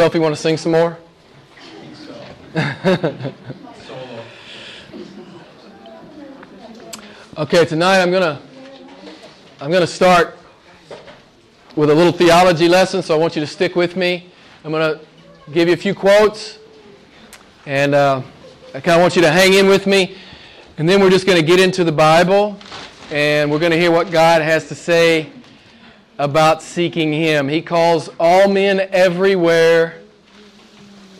Sophie, you want to sing some more? okay, tonight I'm gonna I'm gonna start with a little theology lesson, so I want you to stick with me. I'm gonna give you a few quotes, and uh, I kind of want you to hang in with me, and then we're just gonna get into the Bible, and we're gonna hear what God has to say about seeking Him. He calls all men everywhere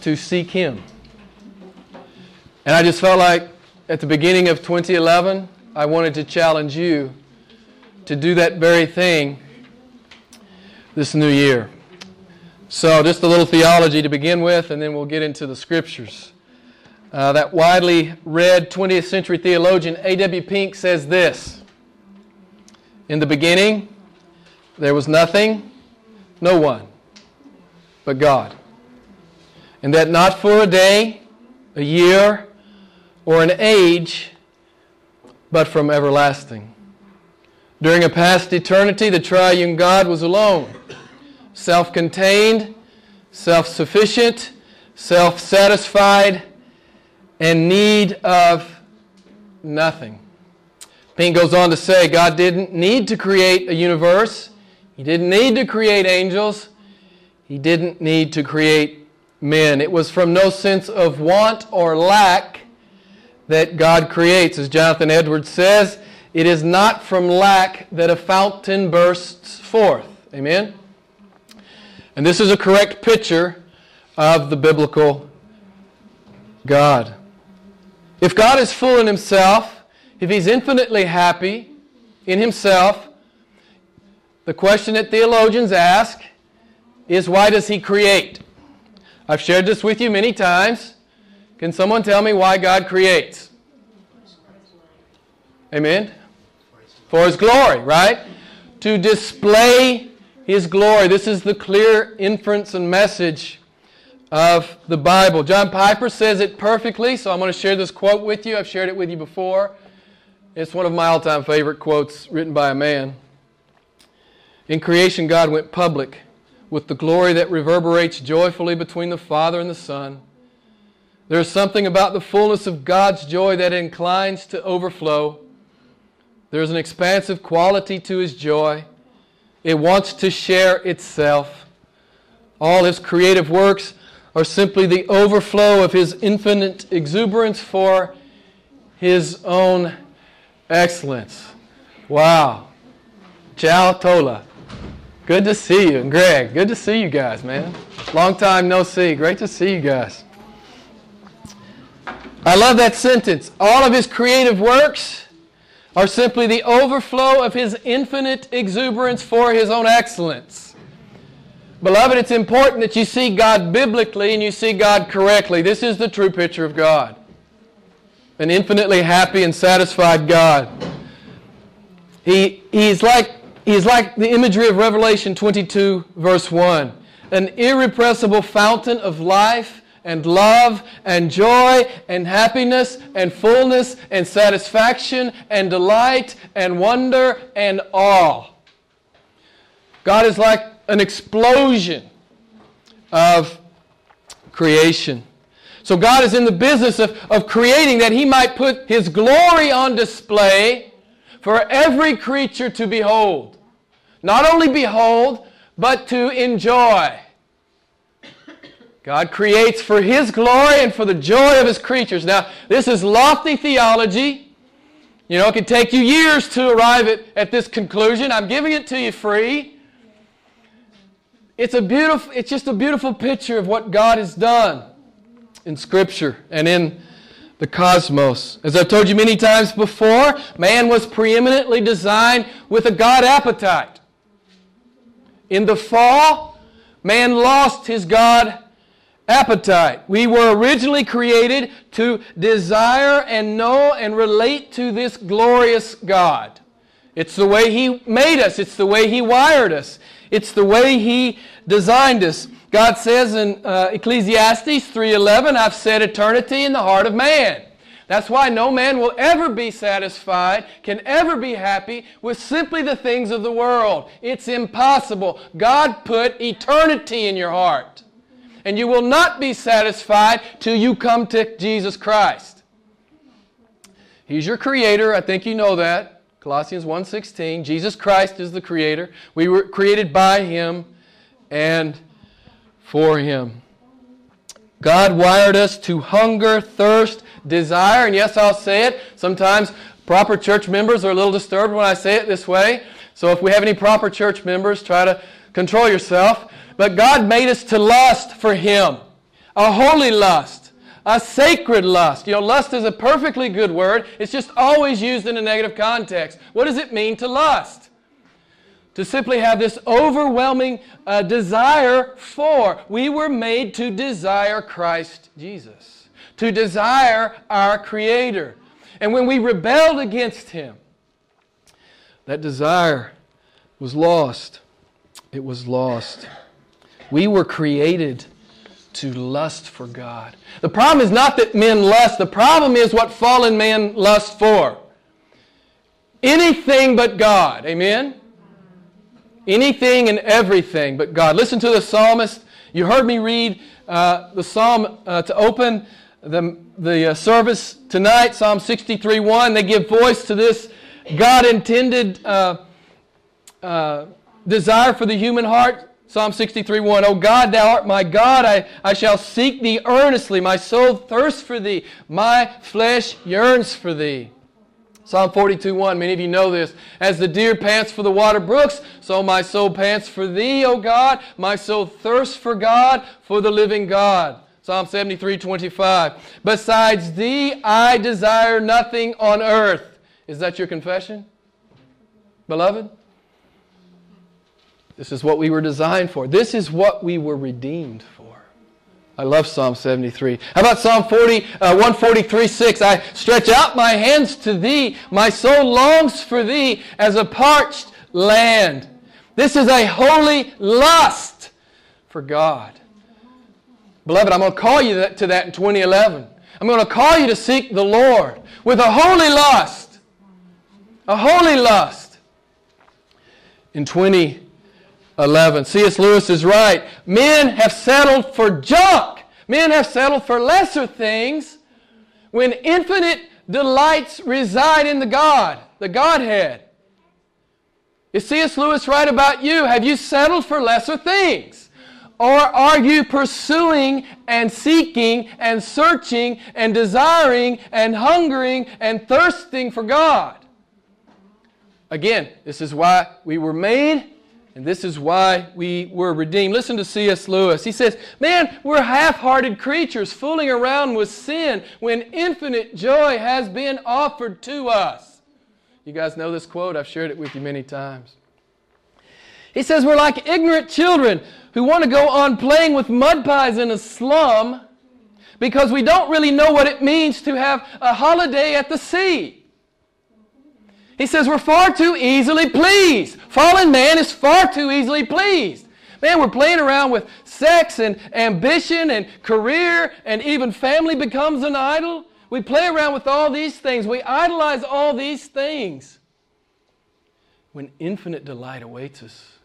to seek Him. And I just felt like at the beginning of 2011, I wanted to challenge you to do that very thing this new year. So, just a little theology to begin with, and then we'll get into the scriptures. Uh, that widely read 20th century theologian A.W. Pink says this In the beginning, there was nothing, no one, but God. And that not for a day, a year, or an age, but from everlasting. During a past eternity, the triune God was alone, self contained, self sufficient, self satisfied, and need of nothing. Pink goes on to say God didn't need to create a universe, He didn't need to create angels, He didn't need to create men. It was from no sense of want or lack that God creates. As Jonathan Edwards says, it is not from lack that a fountain bursts forth. Amen? And this is a correct picture of the biblical God. If God is full in himself, if he's infinitely happy in himself, the question that theologians ask is why does he create? I've shared this with you many times. Can someone tell me why God creates? Amen? For His glory, right? To display His glory. This is the clear inference and message of the Bible. John Piper says it perfectly, so I'm going to share this quote with you. I've shared it with you before. It's one of my all time favorite quotes written by a man. In creation, God went public with the glory that reverberates joyfully between the Father and the Son. There is something about the fullness of God's joy that inclines to overflow. There is an expansive quality to His joy. It wants to share itself. All His creative works are simply the overflow of His infinite exuberance for His own excellence. Wow. Ciao Tola. Good to see you. Greg, good to see you guys, man. Long time no see. Great to see you guys. I love that sentence. All of his creative works are simply the overflow of his infinite exuberance for his own excellence. Beloved, it's important that you see God biblically and you see God correctly. This is the true picture of God an infinitely happy and satisfied God. He, he's, like, he's like the imagery of Revelation 22, verse 1 an irrepressible fountain of life and love and joy and happiness and fullness and satisfaction and delight and wonder and awe. God is like an explosion of creation. So God is in the business of, of creating that He might put His glory on display for every creature to behold. Not only behold, but to enjoy. God creates for His glory and for the joy of His creatures. Now, this is lofty theology. You know, it could take you years to arrive at, at this conclusion. I'm giving it to you free. It's a beautiful, it's just a beautiful picture of what God has done in Scripture and in the cosmos. As I've told you many times before, man was preeminently designed with a God appetite. In the fall, man lost his God appetite. We were originally created to desire and know and relate to this glorious God. It's the way He made us, it's the way He wired us, it's the way He designed us. God says in uh, Ecclesiastes 3:11, "I've set eternity in the heart of man." That's why no man will ever be satisfied, can ever be happy with simply the things of the world. It's impossible. God put eternity in your heart. and you will not be satisfied till you come to Jesus Christ. He's your creator. I think you know that. Colossians 1:16. Jesus Christ is the creator. We were created by him and for him. God wired us to hunger, thirst, desire, and yes, I'll say it. Sometimes proper church members are a little disturbed when I say it this way. So if we have any proper church members, try to control yourself. But God made us to lust for Him, a holy lust, a sacred lust. You know, lust is a perfectly good word, it's just always used in a negative context. What does it mean to lust? To simply have this overwhelming uh, desire for. We were made to desire Christ Jesus, to desire our Creator. And when we rebelled against Him, that desire was lost. It was lost. We were created to lust for God. The problem is not that men lust, the problem is what fallen man lusts for. Anything but God. Amen? Anything and everything but God. Listen to the psalmist. You heard me read uh, the psalm uh, to open the, the uh, service tonight, Psalm 63 1. They give voice to this God intended uh, uh, desire for the human heart. Psalm 63 1. Oh God, thou art my God. I, I shall seek thee earnestly. My soul thirsts for thee. My flesh yearns for thee. Psalm 42 1. Many of you know this. As the deer pants for the water brooks, so my soul pants for thee, O God. My soul thirsts for God, for the living God. Psalm 73 25. Besides thee, I desire nothing on earth. Is that your confession? Beloved? This is what we were designed for. This is what we were redeemed for. I love Psalm 73. How about Psalm 40, uh, 143, 6? I stretch out my hands to thee. My soul longs for thee as a parched land. This is a holy lust for God. Beloved, I'm going to call you to that in 2011. I'm going to call you to seek the Lord with a holy lust. A holy lust. In 2011. C.S. Lewis is right. Men have settled for junk. Men have settled for lesser things when infinite delights reside in the God, the Godhead. Is C.S. Lewis right about you? Have you settled for lesser things? Or are you pursuing and seeking and searching and desiring and hungering and thirsting for God? Again, this is why we were made and this is why we were redeemed. Listen to C.S. Lewis. He says, Man, we're half hearted creatures fooling around with sin when infinite joy has been offered to us. You guys know this quote? I've shared it with you many times. He says, We're like ignorant children who want to go on playing with mud pies in a slum because we don't really know what it means to have a holiday at the sea. He says we're far too easily pleased. Fallen man is far too easily pleased. Man, we're playing around with sex and ambition and career, and even family becomes an idol. We play around with all these things. We idolize all these things when infinite delight awaits us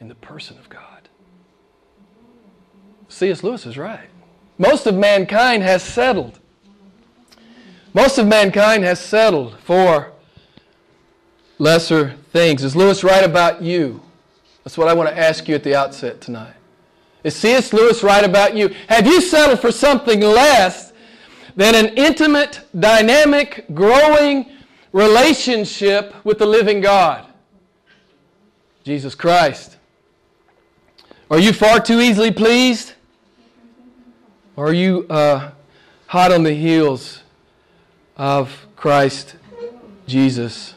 in the person of God. C.S. Lewis is right. Most of mankind has settled. Most of mankind has settled for lesser things. Is Lewis right about you? That's what I want to ask you at the outset tonight. Is C.S. Lewis right about you? Have you settled for something less than an intimate, dynamic, growing relationship with the living God? Jesus Christ. Are you far too easily pleased? Are you uh, hot on the heels of Christ Jesus?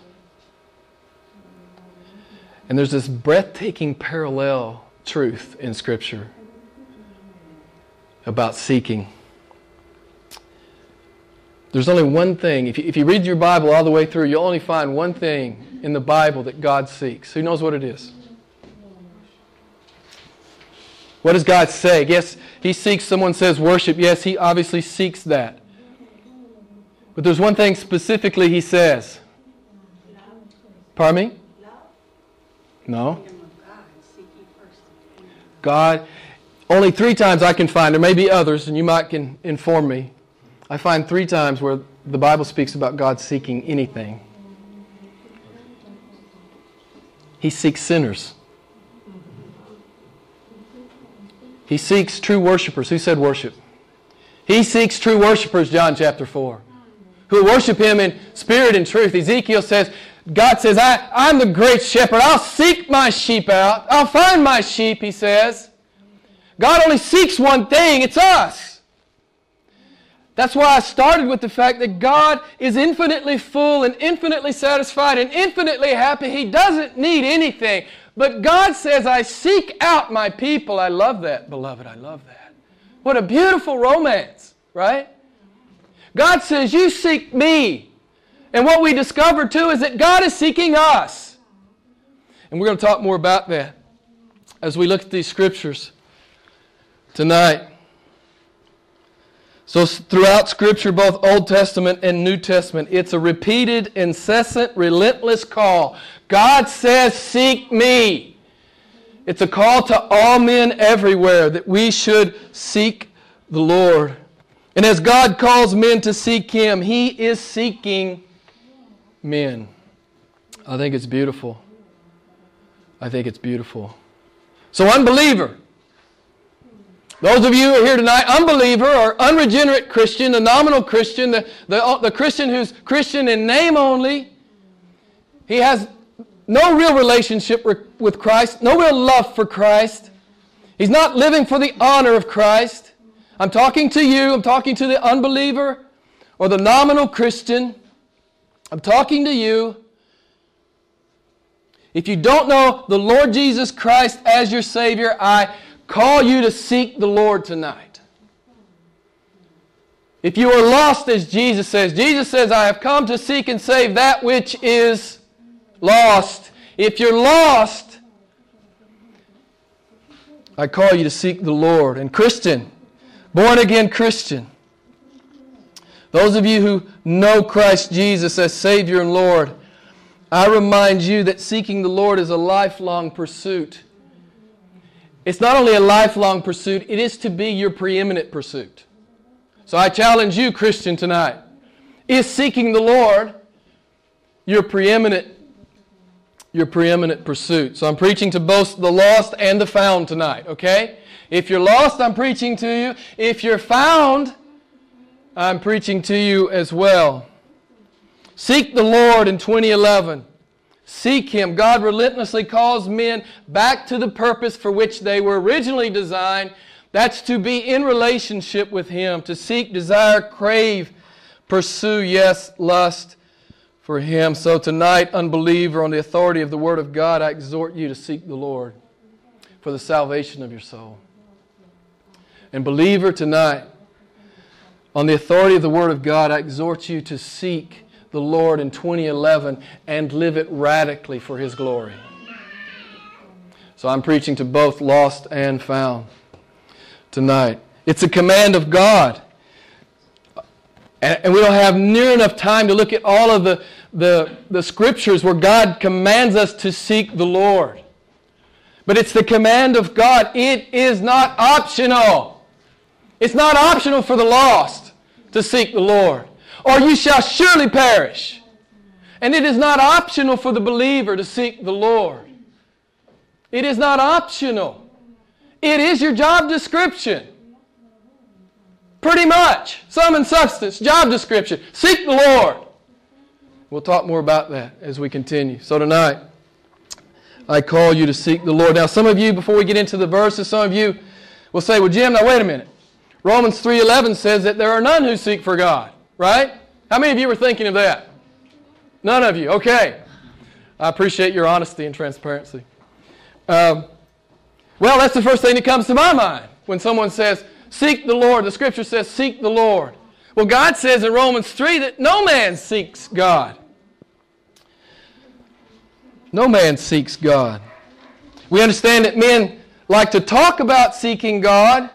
And there's this breathtaking parallel truth in Scripture about seeking. There's only one thing. If you, if you read your Bible all the way through, you'll only find one thing in the Bible that God seeks. Who knows what it is? What does God say? Yes, He seeks, someone says worship. Yes, He obviously seeks that. But there's one thing specifically He says. Pardon me? No. God, only three times I can find, there may be others, and you might can inform me. I find three times where the Bible speaks about God seeking anything. He seeks sinners. He seeks true worshipers. Who said worship? He seeks true worshipers, John chapter 4, who worship Him in spirit and truth. Ezekiel says, God says, I, I'm the great shepherd. I'll seek my sheep out. I'll find my sheep, He says. God only seeks one thing it's us. That's why I started with the fact that God is infinitely full and infinitely satisfied and infinitely happy. He doesn't need anything. But God says, I seek out my people. I love that, beloved. I love that. What a beautiful romance, right? God says, You seek me. And what we discover too is that God is seeking us. And we're going to talk more about that as we look at these scriptures tonight. So, throughout Scripture, both Old Testament and New Testament, it's a repeated, incessant, relentless call. God says, Seek me. It's a call to all men everywhere that we should seek the Lord. And as God calls men to seek Him, He is seeking men. I think it's beautiful. I think it's beautiful. So, unbeliever, those of you who are here tonight, unbeliever or unregenerate Christian, the nominal Christian, the, the, uh, the Christian who's Christian in name only, he has no real relationship with Christ, no real love for Christ. He's not living for the honor of Christ. I'm talking to you, I'm talking to the unbeliever or the nominal Christian. I'm talking to you. If you don't know the Lord Jesus Christ as your Savior, I call you to seek the Lord tonight. If you are lost, as Jesus says, Jesus says, I have come to seek and save that which is lost. If you're lost, I call you to seek the Lord. And Christian, born again Christian, those of you who know Christ Jesus as Savior and Lord, I remind you that seeking the Lord is a lifelong pursuit. It's not only a lifelong pursuit, it is to be your preeminent pursuit. So I challenge you, Christian, tonight. Is seeking the Lord your preeminent your preeminent pursuit. So I'm preaching to both the lost and the found tonight, okay? If you're lost, I'm preaching to you. If you're found, I'm preaching to you as well. Seek the Lord in 2011. Seek Him. God relentlessly calls men back to the purpose for which they were originally designed. That's to be in relationship with Him, to seek, desire, crave, pursue, yes, lust for Him. So tonight, unbeliever, on the authority of the Word of God, I exhort you to seek the Lord for the salvation of your soul. And believer, tonight, on the authority of the Word of God, I exhort you to seek the Lord in 2011 and live it radically for His glory. So I'm preaching to both lost and found tonight. It's a command of God. And we don't have near enough time to look at all of the, the, the scriptures where God commands us to seek the Lord. But it's the command of God. It is not optional. It's not optional for the lost to seek the Lord or you shall surely perish. And it is not optional for the believer to seek the Lord. It is not optional. It is your job description. Pretty much. Sum and substance, job description. Seek the Lord. We'll talk more about that as we continue. So tonight, I call you to seek the Lord. Now, some of you, before we get into the verses, some of you will say, well, Jim, now wait a minute. Romans 3.11 says that there are none who seek for God. Right? How many of you were thinking of that? None of you. Okay. I appreciate your honesty and transparency. Um, well, that's the first thing that comes to my mind when someone says, Seek the Lord. The scripture says, Seek the Lord. Well, God says in Romans 3 that no man seeks God. No man seeks God. We understand that men like to talk about seeking God,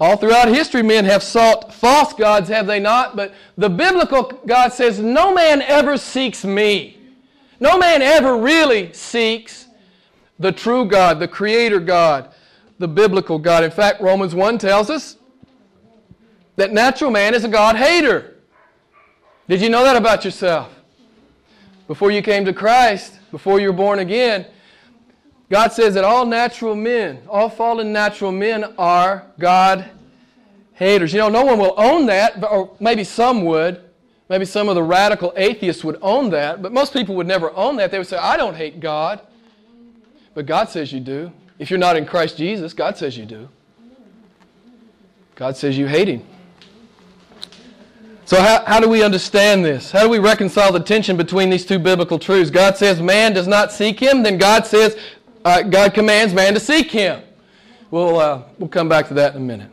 all throughout history, men have sought false gods, have they not? But the biblical God says, No man ever seeks me. No man ever really seeks the true God, the Creator God, the biblical God. In fact, Romans 1 tells us that natural man is a God hater. Did you know that about yourself? Before you came to Christ, before you were born again, God says that all natural men, all fallen natural men are God haters. You know, no one will own that, or maybe some would. Maybe some of the radical atheists would own that, but most people would never own that. They would say, I don't hate God. But God says you do. If you're not in Christ Jesus, God says you do. God says you hate Him. So, how, how do we understand this? How do we reconcile the tension between these two biblical truths? God says man does not seek Him, then God says, uh, God commands man to seek Him. We'll, uh, we'll come back to that in a minute.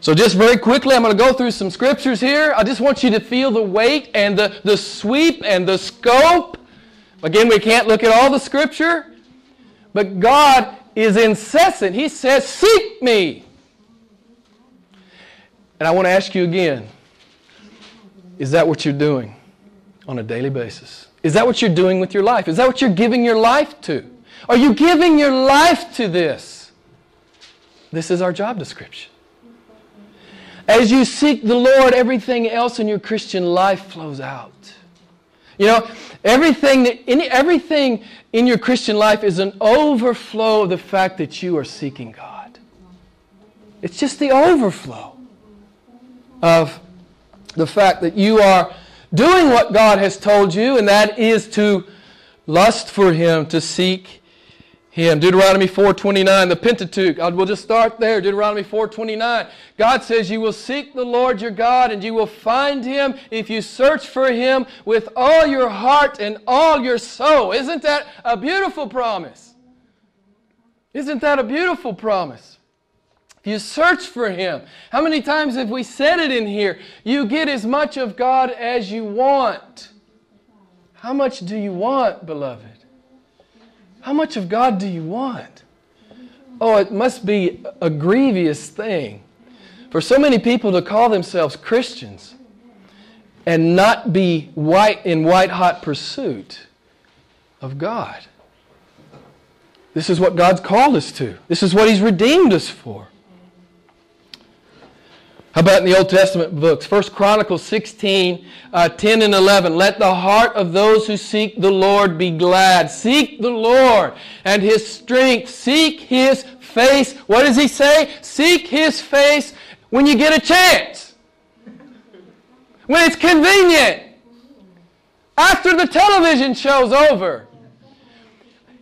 So, just very quickly, I'm going to go through some scriptures here. I just want you to feel the weight and the, the sweep and the scope. Again, we can't look at all the scripture, but God is incessant. He says, Seek me. And I want to ask you again is that what you're doing on a daily basis? Is that what you're doing with your life? Is that what you're giving your life to? Are you giving your life to this? This is our job description. As you seek the Lord, everything else in your Christian life flows out. You know, everything, that, everything in your Christian life is an overflow of the fact that you are seeking God. It's just the overflow of the fact that you are doing what God has told you, and that is to lust for Him, to seek him. Deuteronomy 4.29, the Pentateuch. Uh, we'll just start there. Deuteronomy 4.29. God says, You will seek the Lord your God, and you will find him if you search for him with all your heart and all your soul. Isn't that a beautiful promise? Isn't that a beautiful promise? If you search for him, how many times have we said it in here? You get as much of God as you want. How much do you want, beloved? How much of God do you want? Oh, it must be a grievous thing for so many people to call themselves Christians and not be white in white hot pursuit of God. This is what God's called us to. This is what He's redeemed us for. How about in the Old Testament books? First Chronicles 16, uh, 10 and 11. Let the heart of those who seek the Lord be glad. Seek the Lord and His strength. Seek His face. What does He say? Seek His face when you get a chance. When it's convenient. After the television show's over.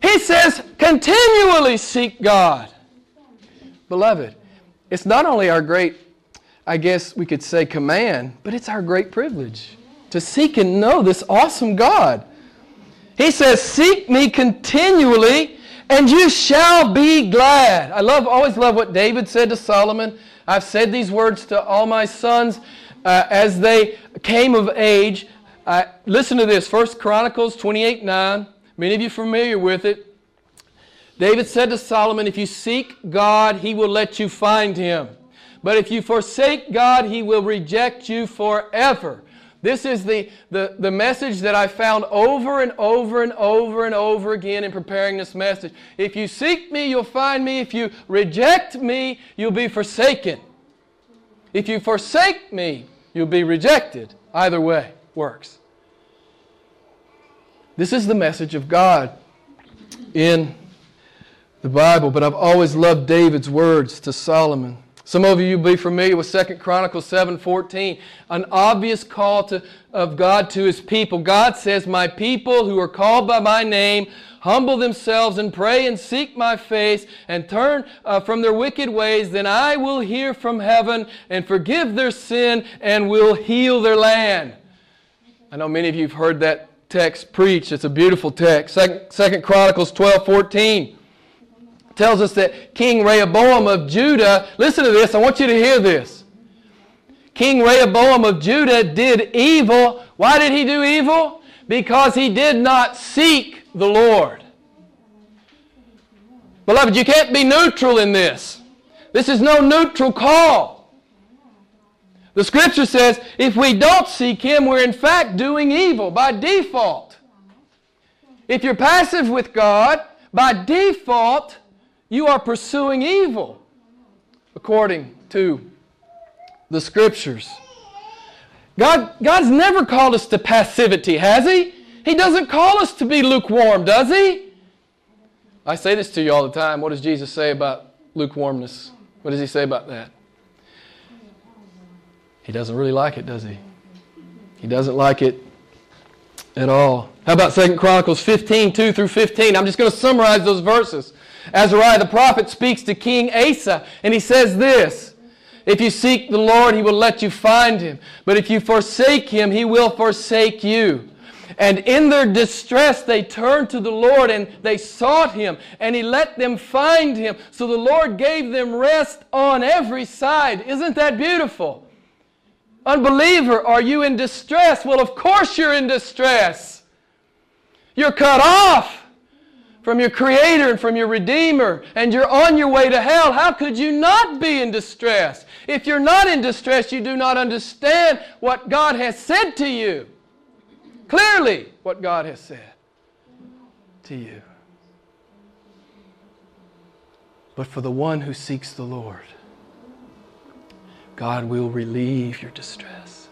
He says, continually seek God. Beloved, it's not only our great I guess we could say command, but it's our great privilege to seek and know this awesome God. He says, Seek me continually, and you shall be glad. I love, always love what David said to Solomon. I've said these words to all my sons uh, as they came of age. Uh, listen to this, 1 Chronicles 28 9. Many of you familiar with it. David said to Solomon, If you seek God, he will let you find him. But if you forsake God, He will reject you forever. This is the, the, the message that I found over and over and over and over again in preparing this message. If you seek me, you'll find me. If you reject me, you'll be forsaken. If you forsake me, you'll be rejected. Either way works. This is the message of God in the Bible, but I've always loved David's words to Solomon. Some of you will be familiar with 2 Chronicles 7:14, an obvious call to, of God to his people. God says, "My people who are called by my name humble themselves and pray and seek my face and turn uh, from their wicked ways, then I will hear from heaven and forgive their sin and will heal their land." I know many of you have heard that text preached. It's a beautiful text. Second, Second Chronicles 12:14 tells us that King Rehoboam of Judah, listen to this, I want you to hear this. King Rehoboam of Judah did evil. Why did he do evil? Because he did not seek the Lord. Beloved, you can't be neutral in this. This is no neutral call. The scripture says if we don't seek Him, we're in fact doing evil by default. If you're passive with God, by default, You are pursuing evil, according to the Scriptures. God, God's never called us to passivity, has He? He doesn't call us to be lukewarm, does He? I say this to you all the time. What does Jesus say about lukewarmness? What does He say about that? He doesn't really like it, does He? He doesn't like it at all. How about 2 Chronicles 15, 2 through 15? I'm just going to summarize those verses. Azariah the prophet speaks to King Asa, and he says this If you seek the Lord, he will let you find him. But if you forsake him, he will forsake you. And in their distress, they turned to the Lord and they sought him, and he let them find him. So the Lord gave them rest on every side. Isn't that beautiful? Unbeliever, are you in distress? Well, of course you're in distress. You're cut off from your Creator and from your Redeemer, and you're on your way to hell. How could you not be in distress? If you're not in distress, you do not understand what God has said to you. Clearly, what God has said to you. But for the one who seeks the Lord, God will relieve your distress.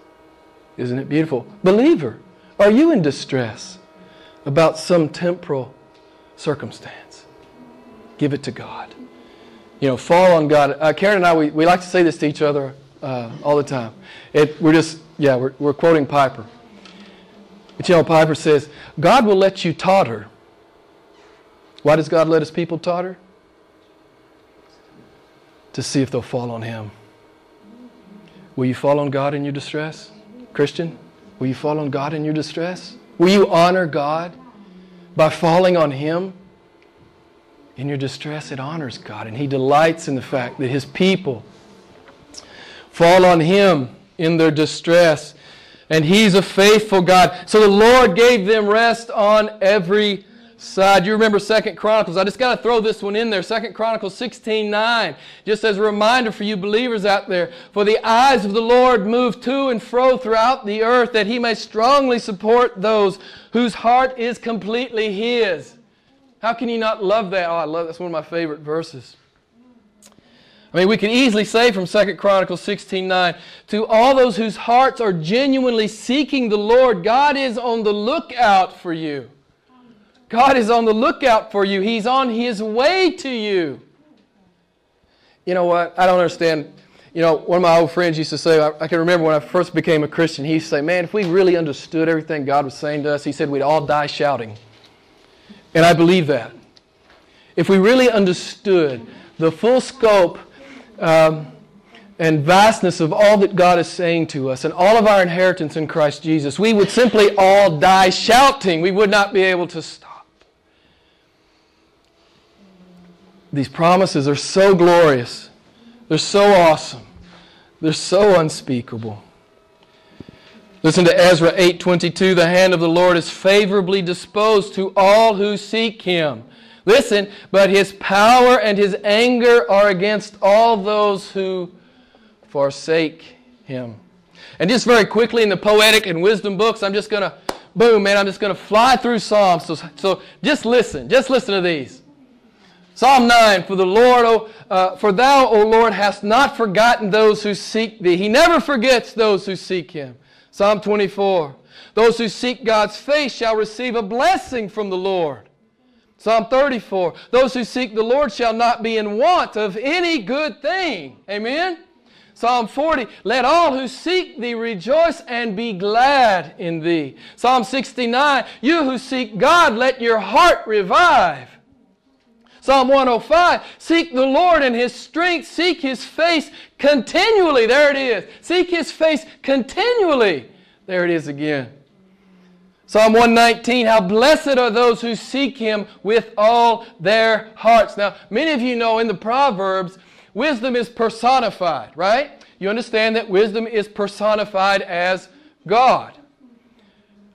Isn't it beautiful? Believer, are you in distress about some temporal circumstance? Give it to God. You know, fall on God. Uh, Karen and I, we, we like to say this to each other uh, all the time. It, we're just, yeah, we're, we're quoting Piper. But you know, Piper says, God will let you totter. Why does God let his people totter? To see if they'll fall on him. Will you fall on God in your distress? Christian, will you fall on God in your distress? Will you honor God by falling on Him? In your distress, it honors God, and He delights in the fact that His people fall on Him in their distress. And He's a faithful God. So the Lord gave them rest on every side. You remember Second Chronicles. I just got to throw this one in there. Second Chronicles 16 9. Just as a reminder for you believers out there. For the eyes of the Lord move to and fro throughout the earth that he may strongly support those whose heart is completely his. How can you not love that? Oh, I love that's one of my favorite verses. I mean, we can easily say from Second Chronicles 16 9, to all those whose hearts are genuinely seeking the Lord, God is on the lookout for you. God is on the lookout for you. He's on His way to you. You know what? I don't understand. You know, one of my old friends used to say, I, can remember when I first became a Christian, he used to say, Man, if we really understood everything God was saying to us, he said we'd all die shouting. And I believe that. If we really understood the full scope um, and vastness of all that God is saying to us and all of our inheritance in Christ Jesus, we would simply all die shouting. We would not be able to stop. These promises are so glorious. They're so awesome. They're so unspeakable. Listen to Ezra 8:22, the hand of the Lord is favorably disposed to all who seek him. Listen, but his power and his anger are against all those who forsake him. And just very quickly in the poetic and wisdom books, I'm just going to boom, man, I'm just going to fly through Psalms. So, so just listen. Just listen to these. Psalm 9, for the Lord, o, uh, for thou, O Lord, hast not forgotten those who seek thee. He never forgets those who seek him. Psalm 24, those who seek God's face shall receive a blessing from the Lord. Psalm 34, those who seek the Lord shall not be in want of any good thing. Amen? Psalm 40, let all who seek thee rejoice and be glad in thee. Psalm 69, you who seek God, let your heart revive. Psalm 105 Seek the Lord and His strength, seek His face continually. There it is. Seek His face continually. There it is again. Psalm 119 How blessed are those who seek Him with all their hearts. Now, many of you know in the Proverbs, wisdom is personified, right? You understand that wisdom is personified as God.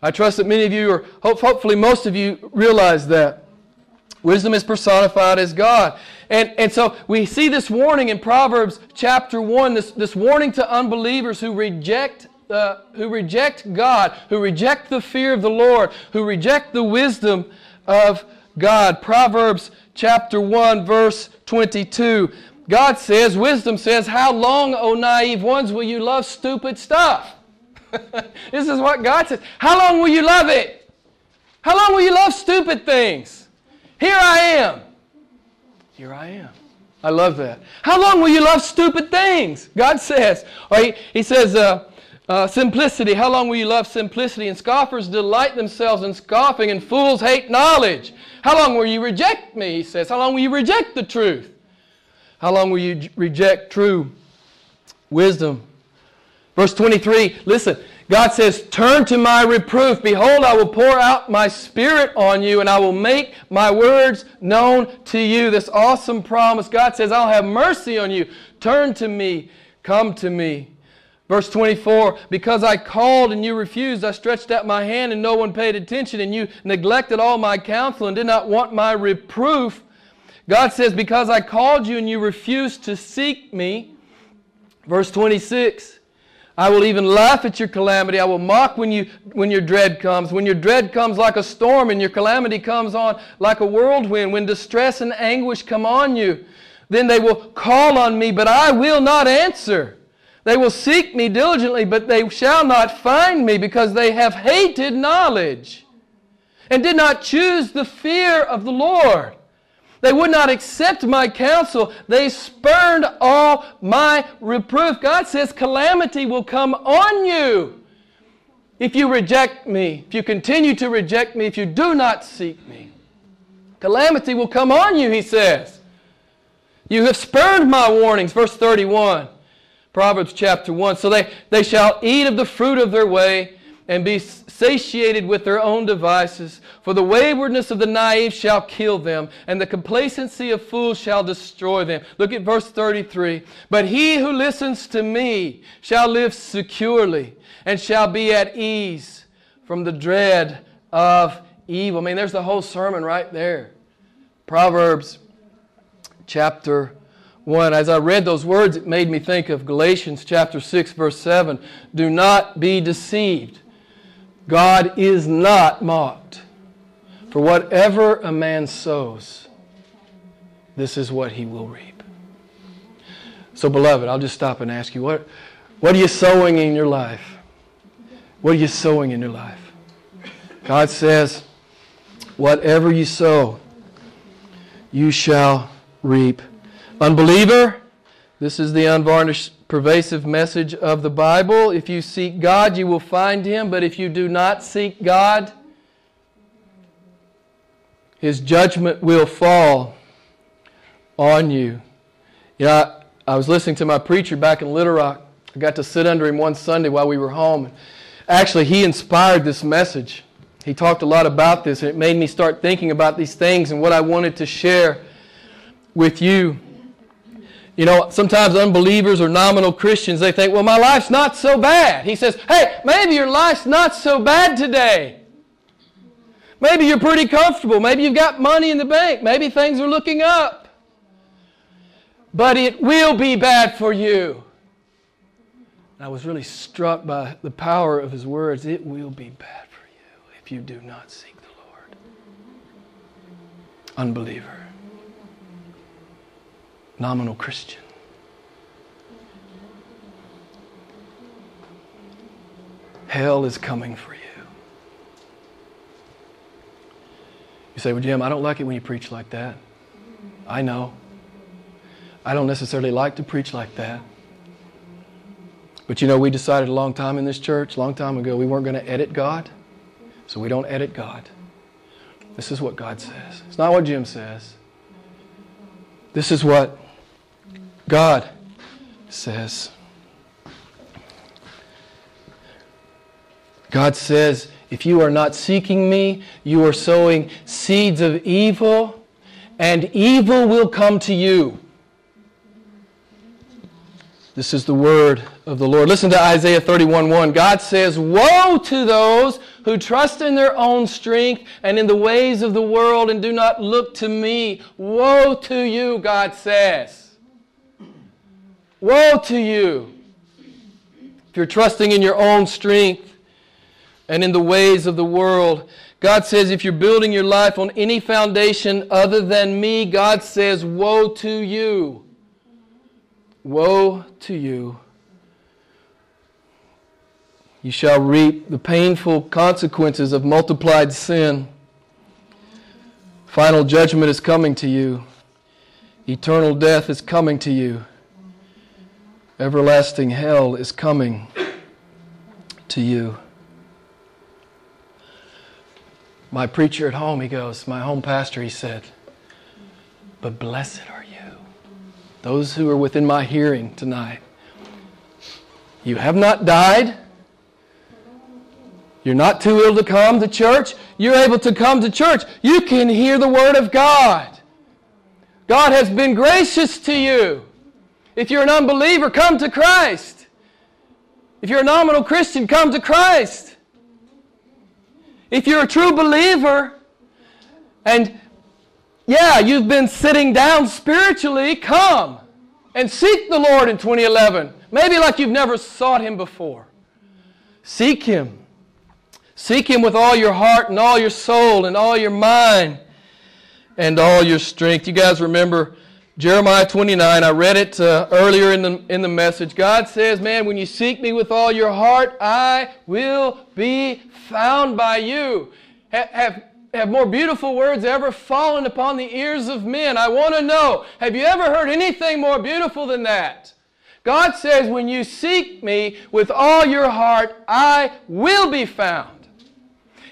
I trust that many of you, or hopefully most of you, realize that. Wisdom is personified as God. And, and so we see this warning in Proverbs chapter 1, this, this warning to unbelievers who reject, uh, who reject God, who reject the fear of the Lord, who reject the wisdom of God. Proverbs chapter 1, verse 22. God says, wisdom says, How long, O naive ones, will you love stupid stuff? this is what God says. How long will you love it? How long will you love stupid things? Here I am. Here I am. I love that. How long will you love stupid things? God says. Or he, he says, uh, uh, simplicity. How long will you love simplicity? And scoffers delight themselves in scoffing, and fools hate knowledge. How long will you reject me? He says. How long will you reject the truth? How long will you reject true wisdom? Verse 23, listen. God says, Turn to my reproof. Behold, I will pour out my spirit on you, and I will make my words known to you. This awesome promise. God says, I'll have mercy on you. Turn to me. Come to me. Verse 24, because I called and you refused, I stretched out my hand and no one paid attention, and you neglected all my counsel and did not want my reproof. God says, because I called you and you refused to seek me. Verse 26, I will even laugh at your calamity. I will mock when, you, when your dread comes. When your dread comes like a storm and your calamity comes on like a whirlwind, when distress and anguish come on you, then they will call on me, but I will not answer. They will seek me diligently, but they shall not find me because they have hated knowledge and did not choose the fear of the Lord. They would not accept my counsel. They spurned all my reproof. God says calamity will come on you if you reject me, if you continue to reject me, if you do not seek me. Calamity will come on you, he says. You have spurned my warnings. Verse 31. Proverbs chapter 1. So they, they shall eat of the fruit of their way and be satiated with their own devices. For the waywardness of the naive shall kill them, and the complacency of fools shall destroy them. Look at verse 33. But he who listens to me shall live securely and shall be at ease from the dread of evil. I mean, there's the whole sermon right there. Proverbs chapter 1. As I read those words, it made me think of Galatians chapter 6, verse 7. Do not be deceived. God is not mocked. For whatever a man sows, this is what he will reap. So, beloved, I'll just stop and ask you what, what are you sowing in your life? What are you sowing in your life? God says, whatever you sow, you shall reap Unbeliever, this is the unvarnished, pervasive message of the Bible. If you seek God, you will find Him, but if you do not seek God, His judgment will fall on you. You know, I, I was listening to my preacher back in Little Rock. I got to sit under him one Sunday while we were home. Actually, he inspired this message. He talked a lot about this, and it made me start thinking about these things and what I wanted to share with you. You know, sometimes unbelievers or nominal Christians, they think, well, my life's not so bad. He says, hey, maybe your life's not so bad today. Maybe you're pretty comfortable. Maybe you've got money in the bank. Maybe things are looking up. But it will be bad for you. And I was really struck by the power of his words. It will be bad for you if you do not seek the Lord. Unbeliever nominal Christian. Hell is coming for you. You say, Well, Jim, I don't like it when you preach like that. I know. I don't necessarily like to preach like that. But you know, we decided a long time in this church, a long time ago, we weren't going to edit God. So we don't edit God. This is what God says. It's not what Jim says. This is what God says. God says, if you are not seeking me, you are sowing seeds of evil, and evil will come to you. This is the word of the Lord. Listen to Isaiah 31 1. God says, Woe to those who trust in their own strength and in the ways of the world and do not look to me. Woe to you, God says. Woe to you if you're trusting in your own strength and in the ways of the world. God says, if you're building your life on any foundation other than me, God says, woe to you. Woe to you. You shall reap the painful consequences of multiplied sin. Final judgment is coming to you. Eternal death is coming to you. Everlasting hell is coming to you. My preacher at home, he goes, my home pastor, he said, but blessed are you, those who are within my hearing tonight. You have not died. You're not too ill to come to church. You're able to come to church. You can hear the Word of God. God has been gracious to you. If you're an unbeliever, come to Christ. If you're a nominal Christian, come to Christ. If you're a true believer, and yeah, you've been sitting down spiritually, come and seek the Lord in 2011. Maybe like you've never sought Him before. Seek Him. Seek Him with all your heart and all your soul and all your mind and all your strength. You guys remember Jeremiah 29. I read it uh, earlier in the, in the message. God says, Man, when you seek me with all your heart, I will be found by you. Have, have, have more beautiful words ever fallen upon the ears of men? I want to know have you ever heard anything more beautiful than that? God says, When you seek me with all your heart, I will be found.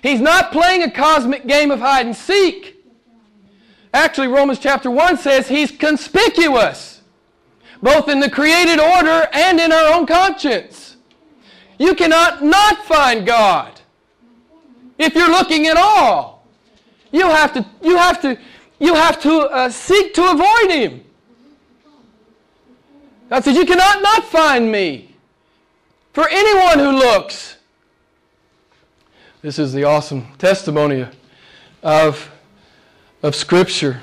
He's not playing a cosmic game of hide and seek. Actually, Romans chapter 1 says he's conspicuous, both in the created order and in our own conscience. You cannot not find God if you're looking at all. You have to, you have to, you have to uh, seek to avoid him. God says, You cannot not find me. For anyone who looks, this is the awesome testimony of, of Scripture.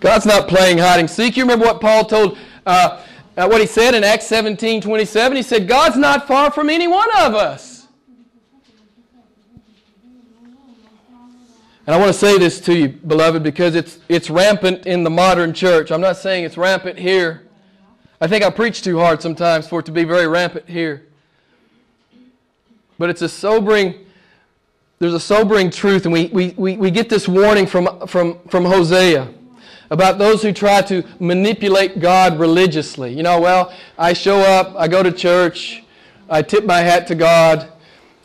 God's not playing hide and seek. You remember what Paul told, uh, uh, what he said in Acts 17 27? He said, God's not far from any one of us. And I want to say this to you, beloved, because it's, it's rampant in the modern church. I'm not saying it's rampant here. I think I preach too hard sometimes for it to be very rampant here. But it's a sobering there's a sobering truth, and we, we, we, we get this warning from, from, from Hosea about those who try to manipulate God religiously. You know, well, I show up, I go to church, I tip my hat to God,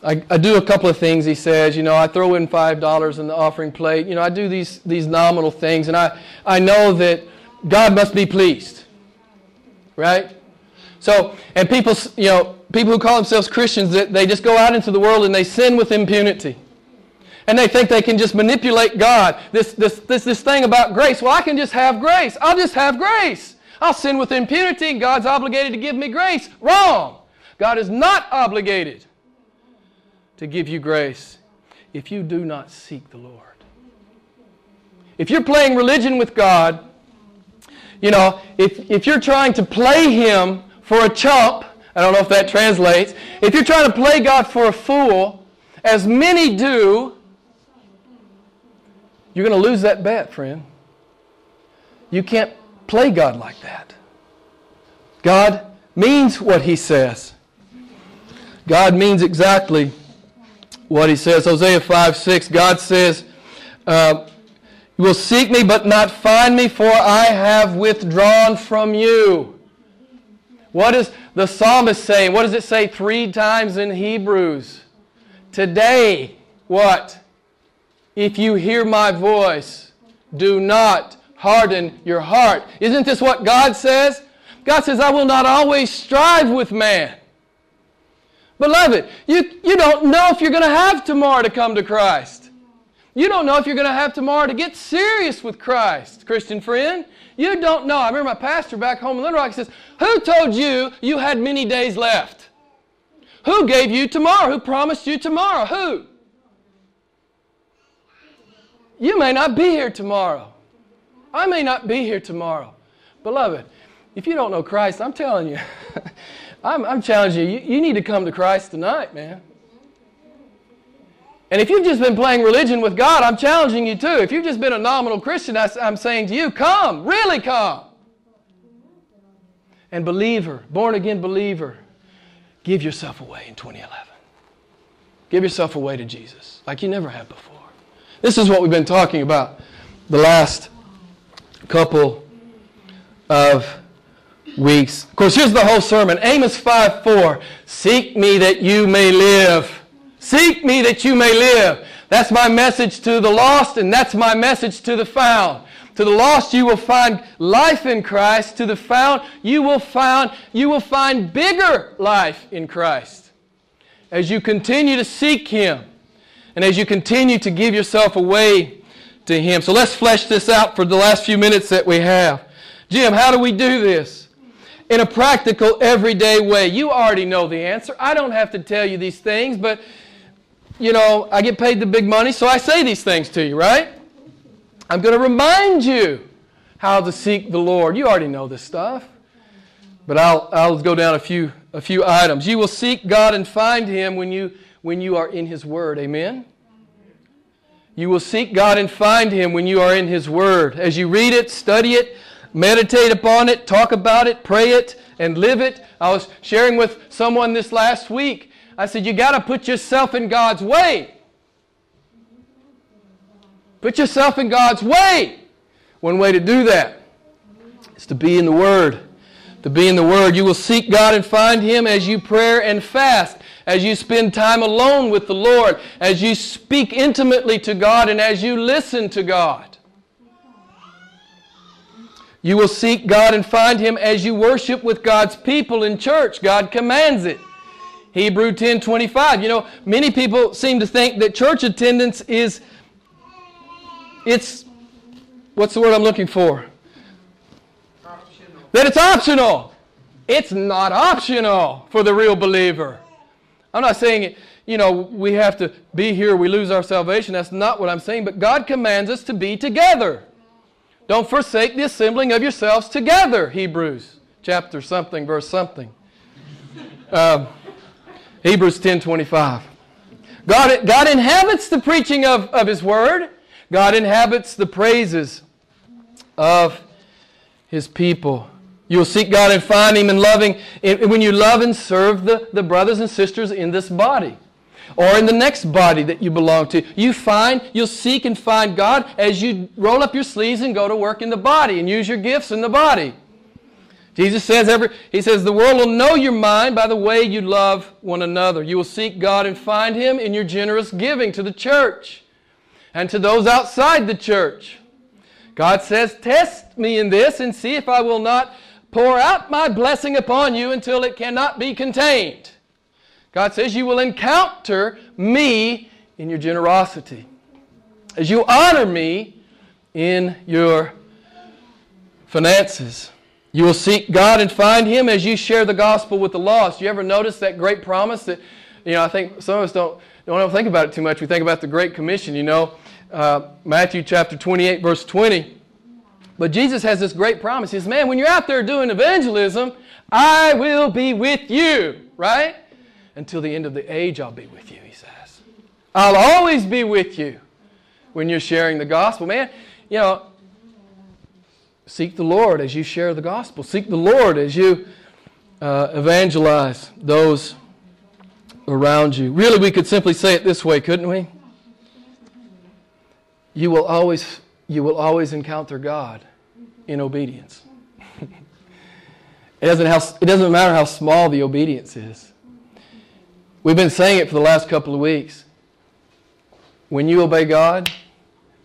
I, I do a couple of things, he says. You know, I throw in $5 in the offering plate. You know, I do these, these nominal things, and I, I know that God must be pleased. Right? So, and people, you know, people who call themselves Christians, they just go out into the world and they sin with impunity. And they think they can just manipulate God. This, this, this, this thing about grace. Well, I can just have grace. I'll just have grace. I'll sin with impunity and God's obligated to give me grace. Wrong. God is not obligated to give you grace if you do not seek the Lord. If you're playing religion with God, you know, if, if you're trying to play Him for a chump, I don't know if that translates. If you're trying to play God for a fool, as many do, you're going to lose that bet, friend. You can't play God like that. God means what He says. God means exactly what He says. Hosea 5 6, God says, uh, You will seek me but not find me, for I have withdrawn from you. What is the psalmist saying? What does it say three times in Hebrews? Today, what? If you hear my voice, do not harden your heart. Isn't this what God says? God says, I will not always strive with man. Beloved, you, you don't know if you're going to have tomorrow to come to Christ. You don't know if you're going to have tomorrow to get serious with Christ, Christian friend. You don't know. I remember my pastor back home in Little Rock says, Who told you you had many days left? Who gave you tomorrow? Who promised you tomorrow? Who? You may not be here tomorrow. I may not be here tomorrow. Beloved, if you don't know Christ, I'm telling you, I'm, I'm, challenging you, you, you need to come to Christ tonight, man. And if you've just been playing religion with God, I'm challenging you too. If you've just been a nominal Christian, I'm saying to you, come, really come. And believer, born again believer, give yourself away in 2011. Give yourself away to Jesus like you never have before. This is what we've been talking about the last couple of weeks. Of course, here's the whole sermon Amos 5 4. Seek me that you may live. Seek me that you may live. That's my message to the lost, and that's my message to the found. To the lost, you will find life in Christ. To the found, you will find, you will find bigger life in Christ. As you continue to seek Him, and as you continue to give yourself away to Him. So let's flesh this out for the last few minutes that we have. Jim, how do we do this? In a practical, everyday way. You already know the answer. I don't have to tell you these things, but you know, I get paid the big money, so I say these things to you, right? I'm going to remind you how to seek the Lord. You already know this stuff. But I'll, I'll go down a few, a few items. You will seek God and find Him when you, when you are in His Word. Amen? You will seek God and find Him when you are in His Word. As you read it, study it, meditate upon it, talk about it, pray it, and live it. I was sharing with someone this last week I said, you got to put yourself in God's way. Put yourself in God's way. One way to do that is to be in the Word. To be in the Word. You will seek God and find Him as you pray and fast, as you spend time alone with the Lord, as you speak intimately to God, and as you listen to God. You will seek God and find Him as you worship with God's people in church. God commands it. Hebrew 10 25. You know, many people seem to think that church attendance is, it's, what's the word I'm looking for? Optional. That it's optional. It's not optional for the real believer. I'm not saying, you know, we have to be here, we lose our salvation. That's not what I'm saying. But God commands us to be together. Don't forsake the assembling of yourselves together, Hebrews chapter something, verse something. Um, Hebrews 10:25. God, God inhabits the preaching of, of His Word. God inhabits the praises of His people. You'll seek God and find Him in loving, when you love and serve the, the brothers and sisters in this body or in the next body that you belong to. You find, you'll seek and find God as you roll up your sleeves and go to work in the body and use your gifts in the body. Jesus says, every, He says, the world will know your mind by the way you love one another. You will seek God and find Him in your generous giving to the church and to those outside the church. God says, Test me in this and see if I will not pour out my blessing upon you until it cannot be contained. God says, You will encounter me in your generosity. As you honor me in your finances. You will seek God and find Him as you share the gospel with the lost. You ever notice that great promise that, you know, I think some of us don't, don't think about it too much. We think about the Great Commission, you know, uh, Matthew chapter 28, verse 20. But Jesus has this great promise. He says, Man, when you're out there doing evangelism, I will be with you, right? Until the end of the age, I'll be with you, he says. I'll always be with you when you're sharing the gospel. Man, you know, Seek the Lord as you share the gospel. Seek the Lord as you uh, evangelize those around you. Really, we could simply say it this way, couldn't we? You will always, you will always encounter God in obedience. it, doesn't it doesn't matter how small the obedience is. We've been saying it for the last couple of weeks. When you obey God,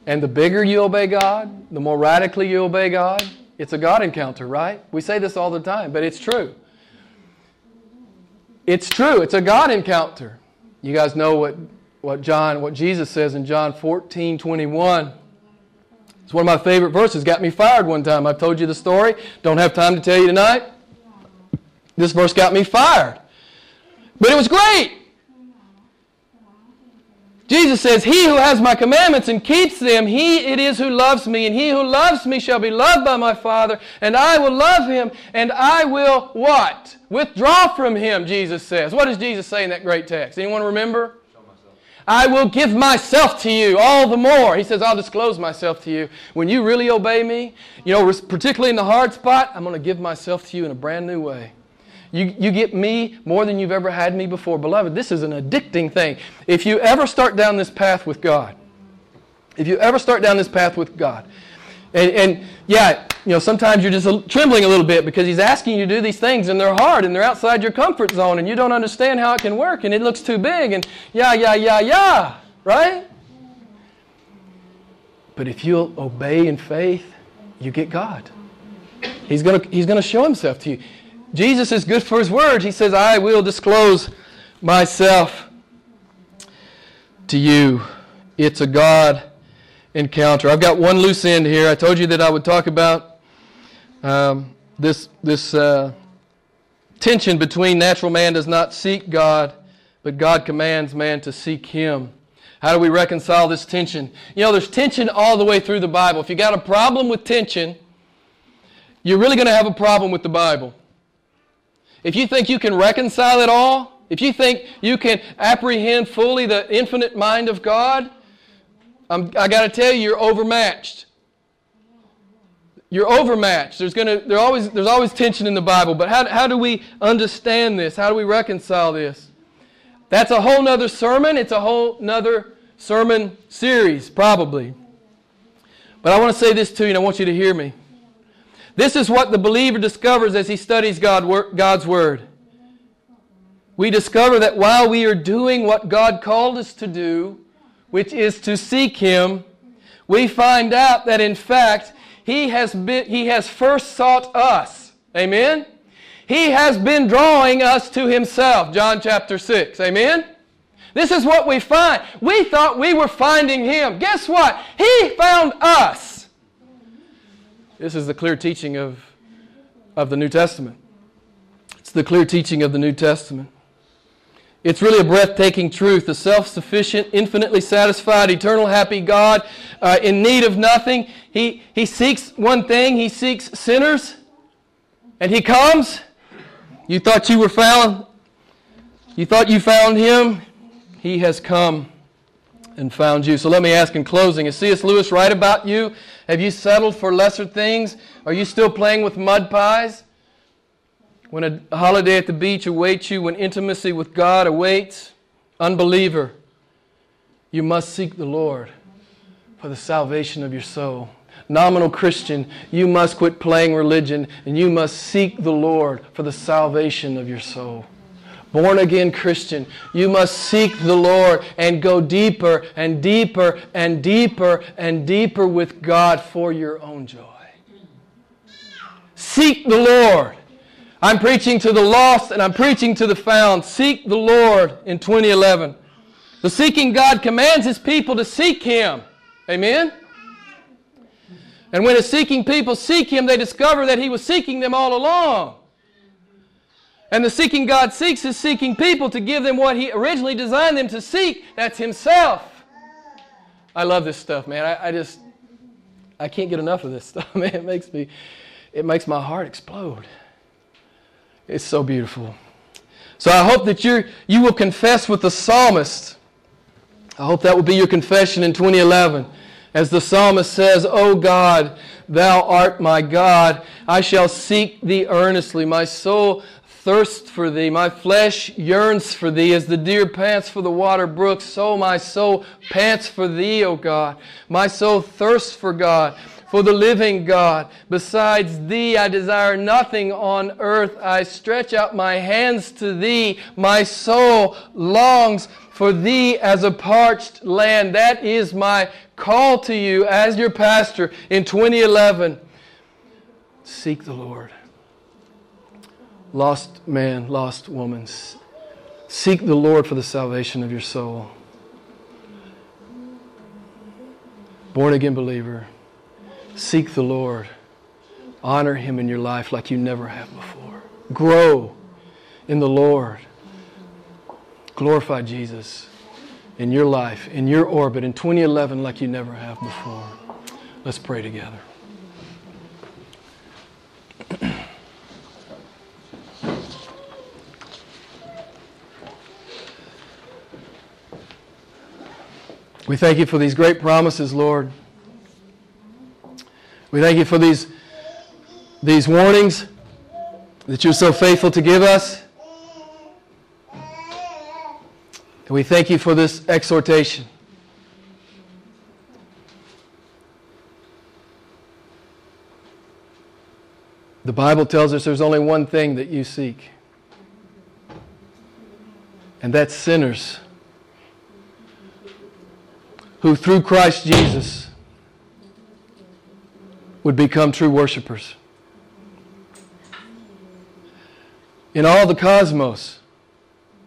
and the bigger you obey God, the more radically you obey God, it's a God encounter, right? We say this all the time, but it's true. It's true. It's a God encounter. You guys know what, what John, what Jesus says in John 14, 21. It's one of my favorite verses. Got me fired one time. I've told you the story. Don't have time to tell you tonight. This verse got me fired. But it was great. Jesus says, He who has my commandments and keeps them, he it is who loves me. And he who loves me shall be loved by my Father, and I will love him, and I will what? Withdraw from him, Jesus says. What does Jesus say in that great text? Anyone remember? I will give myself to you all the more. He says, I'll disclose myself to you. When you really obey me, you know, particularly in the hard spot, I'm going to give myself to you in a brand new way. You, you get me more than you've ever had me before. Beloved, this is an addicting thing. If you ever start down this path with God, if you ever start down this path with God, and, and yeah, you know, sometimes you're just trembling a little bit because He's asking you to do these things and they're hard and they're outside your comfort zone and you don't understand how it can work and it looks too big and yeah, yeah, yeah, yeah, right? But if you obey in faith, you get God. He's going to he's going to show Himself to you. Jesus is good for his word. He says, I will disclose myself to you. It's a God encounter. I've got one loose end here. I told you that I would talk about um, this, this uh, tension between natural man does not seek God, but God commands man to seek him. How do we reconcile this tension? You know, there's tension all the way through the Bible. If you got a problem with tension, you're really going to have a problem with the Bible. If you think you can reconcile it all, if you think you can apprehend fully the infinite mind of God, I'm, i got to tell you, you're overmatched. You're overmatched. There's, gonna, there always, there's always tension in the Bible, but how, how do we understand this? How do we reconcile this? That's a whole nother sermon. It's a whole nother sermon series, probably. But I want to say this to you, and I want you to hear me. This is what the believer discovers as he studies God, God's Word. We discover that while we are doing what God called us to do, which is to seek Him, we find out that in fact He has, been, he has first sought us. Amen? He has been drawing us to Himself. John chapter 6. Amen? This is what we find. We thought we were finding Him. Guess what? He found us. This is the clear teaching of, of the New Testament. It's the clear teaching of the New Testament. It's really a breathtaking truth. The self sufficient, infinitely satisfied, eternal happy God, uh, in need of nothing. He, he seeks one thing He seeks sinners, and He comes. You thought you were found, you thought you found Him. He has come and found you. So let me ask in closing Is C.S. Lewis right about you? Have you settled for lesser things? Are you still playing with mud pies? When a holiday at the beach awaits you, when intimacy with God awaits, unbeliever, you must seek the Lord for the salvation of your soul. Nominal Christian, you must quit playing religion and you must seek the Lord for the salvation of your soul born again Christian, you must seek the Lord and go deeper and deeper and deeper and deeper with God for your own joy. Seek the Lord. I'm preaching to the lost and I'm preaching to the found. Seek the Lord in 2011. The seeking God commands his people to seek him. Amen? And when the seeking people seek him, they discover that he was seeking them all along. And the seeking God seeks his seeking people to give them what He originally designed them to seek. That's Himself. I love this stuff, man. I, I just, I can't get enough of this stuff, man. It makes me, it makes my heart explode. It's so beautiful. So I hope that you you will confess with the psalmist. I hope that will be your confession in 2011. As the psalmist says, O God, thou art my God. I shall seek thee earnestly. My soul thirsts for thee. My flesh yearns for thee as the deer pants for the water brook, So my soul pants for thee, O God. My soul thirsts for God, for the living God. Besides thee, I desire nothing on earth. I stretch out my hands to thee. My soul longs for thee as a parched land. That is my call to you as your pastor in 2011. Seek the Lord. Lost man, lost woman, seek the Lord for the salvation of your soul. Born again believer, seek the Lord. Honor Him in your life like you never have before. Grow in the Lord. Glorify Jesus in your life, in your orbit, in 2011 like you never have before. Let's pray together. We thank you for these great promises, Lord. We thank you for these, these warnings that you're so faithful to give us. And we thank you for this exhortation. The Bible tells us there's only one thing that you seek, and that's sinners who, through Christ Jesus, would become true worshipers. In all the cosmos,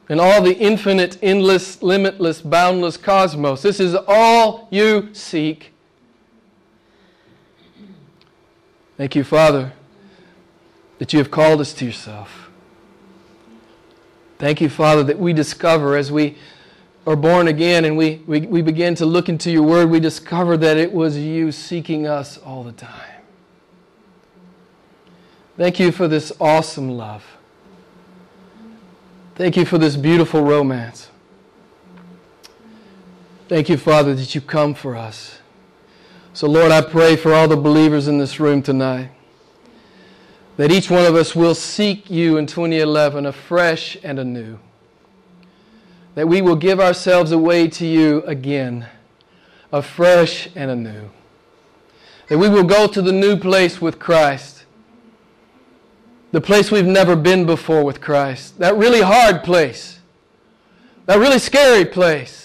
in all the infinite, endless, limitless, boundless cosmos, this is all you seek. Thank you, Father that you have called us to yourself. Thank you, Father, that we discover as we are born again and we, we, we begin to look into your word, we discover that it was you seeking us all the time. Thank you for this awesome love. Thank you for this beautiful romance. Thank you, Father, that you come for us. So, Lord, I pray for all the believers in this room tonight that each one of us will seek you in 2011 afresh and anew. That we will give ourselves away to you again, afresh and anew. That we will go to the new place with Christ, the place we've never been before with Christ, that really hard place, that really scary place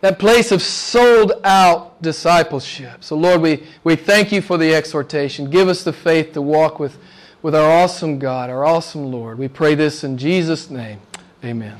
that place of sold out discipleship. So, Lord, we, we thank you for the exhortation. Give us the faith to walk with, with our awesome God, our awesome Lord. We pray this in Jesus' name. Amen.